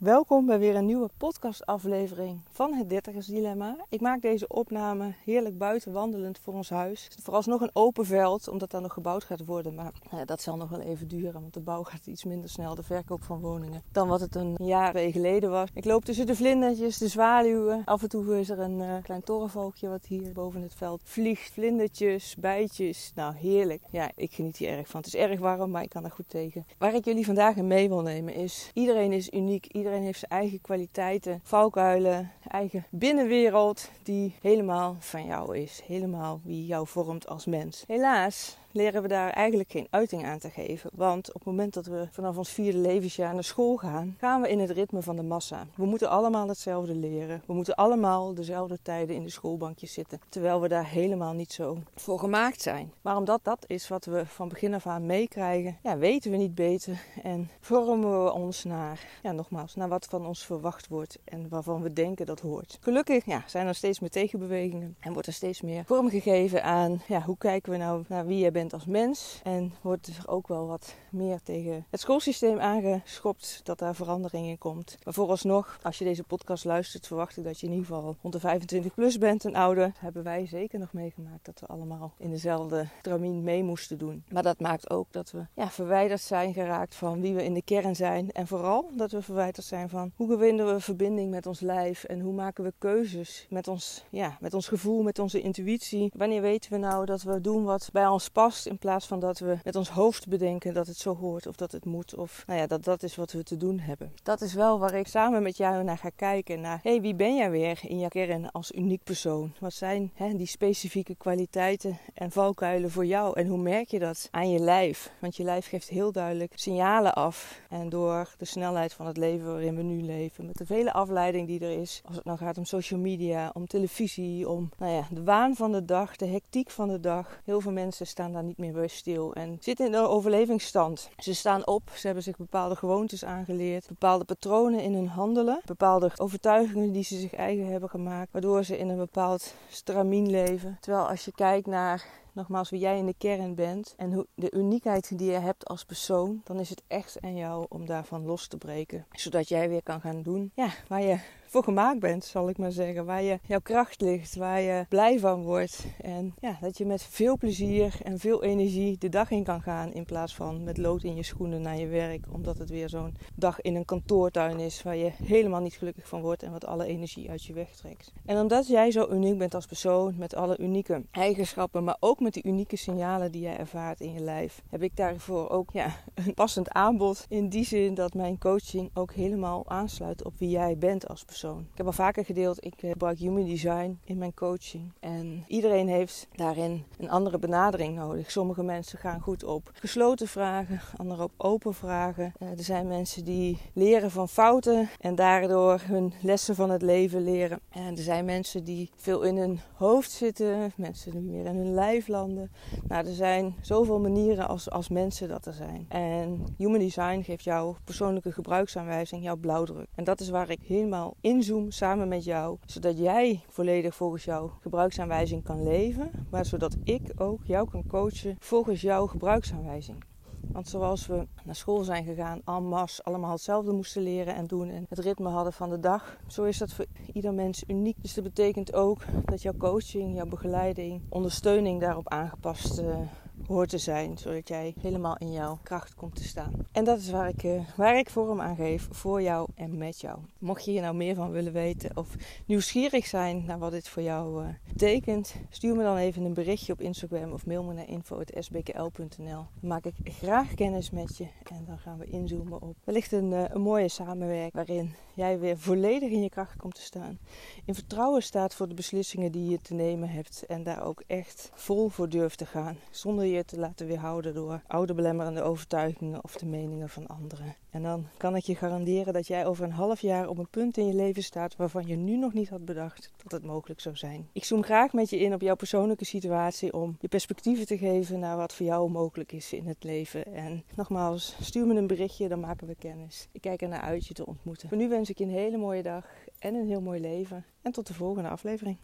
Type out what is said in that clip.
Welkom bij weer een nieuwe podcastaflevering van het Dertigers Dilemma. Ik maak deze opname heerlijk buiten wandelend voor ons huis. Vooralsnog een open veld, omdat daar nog gebouwd gaat worden. Maar eh, dat zal nog wel even duren, want de bouw gaat iets minder snel, de verkoop van woningen, dan wat het een jaar geleden was. Ik loop tussen de vlindertjes, de zwaluwen. Af en toe is er een uh, klein torenvalkje wat hier boven het veld vliegt. Vlindertjes, bijtjes. Nou, heerlijk. Ja, ik geniet hier erg van. Het is erg warm, maar ik kan er goed tegen. Waar ik jullie vandaag in mee wil nemen is, iedereen is uniek. Iedereen heeft zijn eigen kwaliteiten, valkuilen, eigen binnenwereld die helemaal van jou is. Helemaal wie jou vormt als mens. Helaas leren we daar eigenlijk geen uiting aan te geven. Want op het moment dat we vanaf ons vierde levensjaar naar school gaan, gaan we in het ritme van de massa. We moeten allemaal hetzelfde leren. We moeten allemaal dezelfde tijden in de schoolbankjes zitten. Terwijl we daar helemaal niet zo voor gemaakt zijn. Maar omdat dat is wat we van begin af aan meekrijgen, ja, weten we niet beter en vormen we ons naar, ja, nogmaals, naar wat van ons verwacht wordt en waarvan we denken dat hoort. Gelukkig ja, zijn er steeds meer tegenbewegingen en wordt er steeds meer vorm gegeven aan ja, hoe kijken we nou naar wie je bent als mens. En wordt er ook wel wat meer tegen het schoolsysteem aangeschopt dat daar verandering in komt. Maar vooralsnog, als je deze podcast luistert, verwacht ik dat je in ieder geval rond de 25 plus bent en ouder. Hebben wij zeker nog meegemaakt dat we allemaal in dezelfde tramien mee moesten doen. Maar dat maakt ook dat we ja, verwijderd zijn geraakt van wie we in de kern zijn. En vooral dat we verwijderd zijn van hoe winnen we verbinding met ons lijf en hoe maken we keuzes met ons, ja, met ons gevoel, met onze intuïtie. Wanneer weten we nou dat we doen wat bij ons past? in plaats van dat we met ons hoofd bedenken dat het zo hoort of dat het moet of nou ja, dat dat is wat we te doen hebben. Dat is wel waar ik samen met jou naar ga kijken naar hey, wie ben jij weer in je kern als uniek persoon? Wat zijn hè, die specifieke kwaliteiten en valkuilen voor jou en hoe merk je dat aan je lijf? Want je lijf geeft heel duidelijk signalen af en door de snelheid van het leven waarin we nu leven, met de vele afleiding die er is, als het nou gaat om social media, om televisie, om nou ja, de waan van de dag, de hectiek van de dag. Heel veel mensen staan daar niet meer bij stil en zitten in een overlevingsstand. Ze staan op, ze hebben zich bepaalde gewoontes aangeleerd, bepaalde patronen in hun handelen, bepaalde overtuigingen die ze zich eigen hebben gemaakt, waardoor ze in een bepaald stramien leven. Terwijl als je kijkt naar nogmaals wie jij in de kern bent en de uniekheid die je hebt als persoon, dan is het echt aan jou om daarvan los te breken. Zodat jij weer kan gaan doen ja, waar je voor gemaakt bent, zal ik maar zeggen. Waar je, jouw kracht ligt, waar je blij van wordt. En ja, dat je met veel plezier en veel energie de dag in kan gaan. In plaats van met lood in je schoenen naar je werk. Omdat het weer zo'n dag in een kantoortuin is waar je helemaal niet gelukkig van wordt. En wat alle energie uit je wegtrekt. En omdat jij zo uniek bent als persoon, met alle unieke eigenschappen, maar ook met die unieke signalen die jij ervaart in je lijf, heb ik daarvoor ook ja, een passend aanbod. In die zin dat mijn coaching ook helemaal aansluit op wie jij bent als persoon. Ik heb al vaker gedeeld, ik eh, gebruik Human Design in mijn coaching. En iedereen heeft daarin een andere benadering nodig. Sommige mensen gaan goed op gesloten vragen, anderen op open vragen. Eh, er zijn mensen die leren van fouten en daardoor hun lessen van het leven leren. En er zijn mensen die veel in hun hoofd zitten, mensen die meer in hun lijf Nou, er zijn zoveel manieren als, als mensen dat er zijn. En Human Design geeft jouw persoonlijke gebruiksaanwijzing, jouw blauwdruk. En dat is waar ik helemaal in inzoom samen met jou, zodat jij volledig volgens jouw gebruiksaanwijzing kan leven, maar zodat ik ook jou kan coachen volgens jouw gebruiksaanwijzing. Want zoals we naar school zijn gegaan, en masse, allemaal hetzelfde moesten leren en doen en het ritme hadden van de dag, zo is dat voor ieder mens uniek. Dus dat betekent ook dat jouw coaching, jouw begeleiding, ondersteuning daarop aangepast uh, hoort te zijn, zodat jij helemaal in jouw kracht komt te staan. En dat is waar ik, uh, waar ik vorm aan geef voor jou en met jou. Mocht je hier nou meer van willen weten of nieuwsgierig zijn naar wat dit voor jou uh, betekent, stuur me dan even een berichtje op Instagram of mail me naar info.sbkl.nl. Dan maak ik graag kennis met je en dan gaan we inzoomen op wellicht een, uh, een mooie samenwerking waarin jij weer volledig in je kracht komt te staan. In vertrouwen staat voor de beslissingen die je te nemen hebt en daar ook echt vol voor durft te gaan, zonder je te laten weerhouden door oude belemmerende overtuigingen of de meningen van anderen. En dan kan ik je garanderen dat jij over een half jaar op een punt in je leven staat waarvan je nu nog niet had bedacht dat het mogelijk zou zijn. Ik zoom graag met je in op jouw persoonlijke situatie om je perspectieven te geven naar wat voor jou mogelijk is in het leven. En nogmaals, stuur me een berichtje, dan maken we kennis. Ik kijk er naar uit je te ontmoeten. Voor nu ik een hele mooie dag en een heel mooi leven. En tot de volgende aflevering.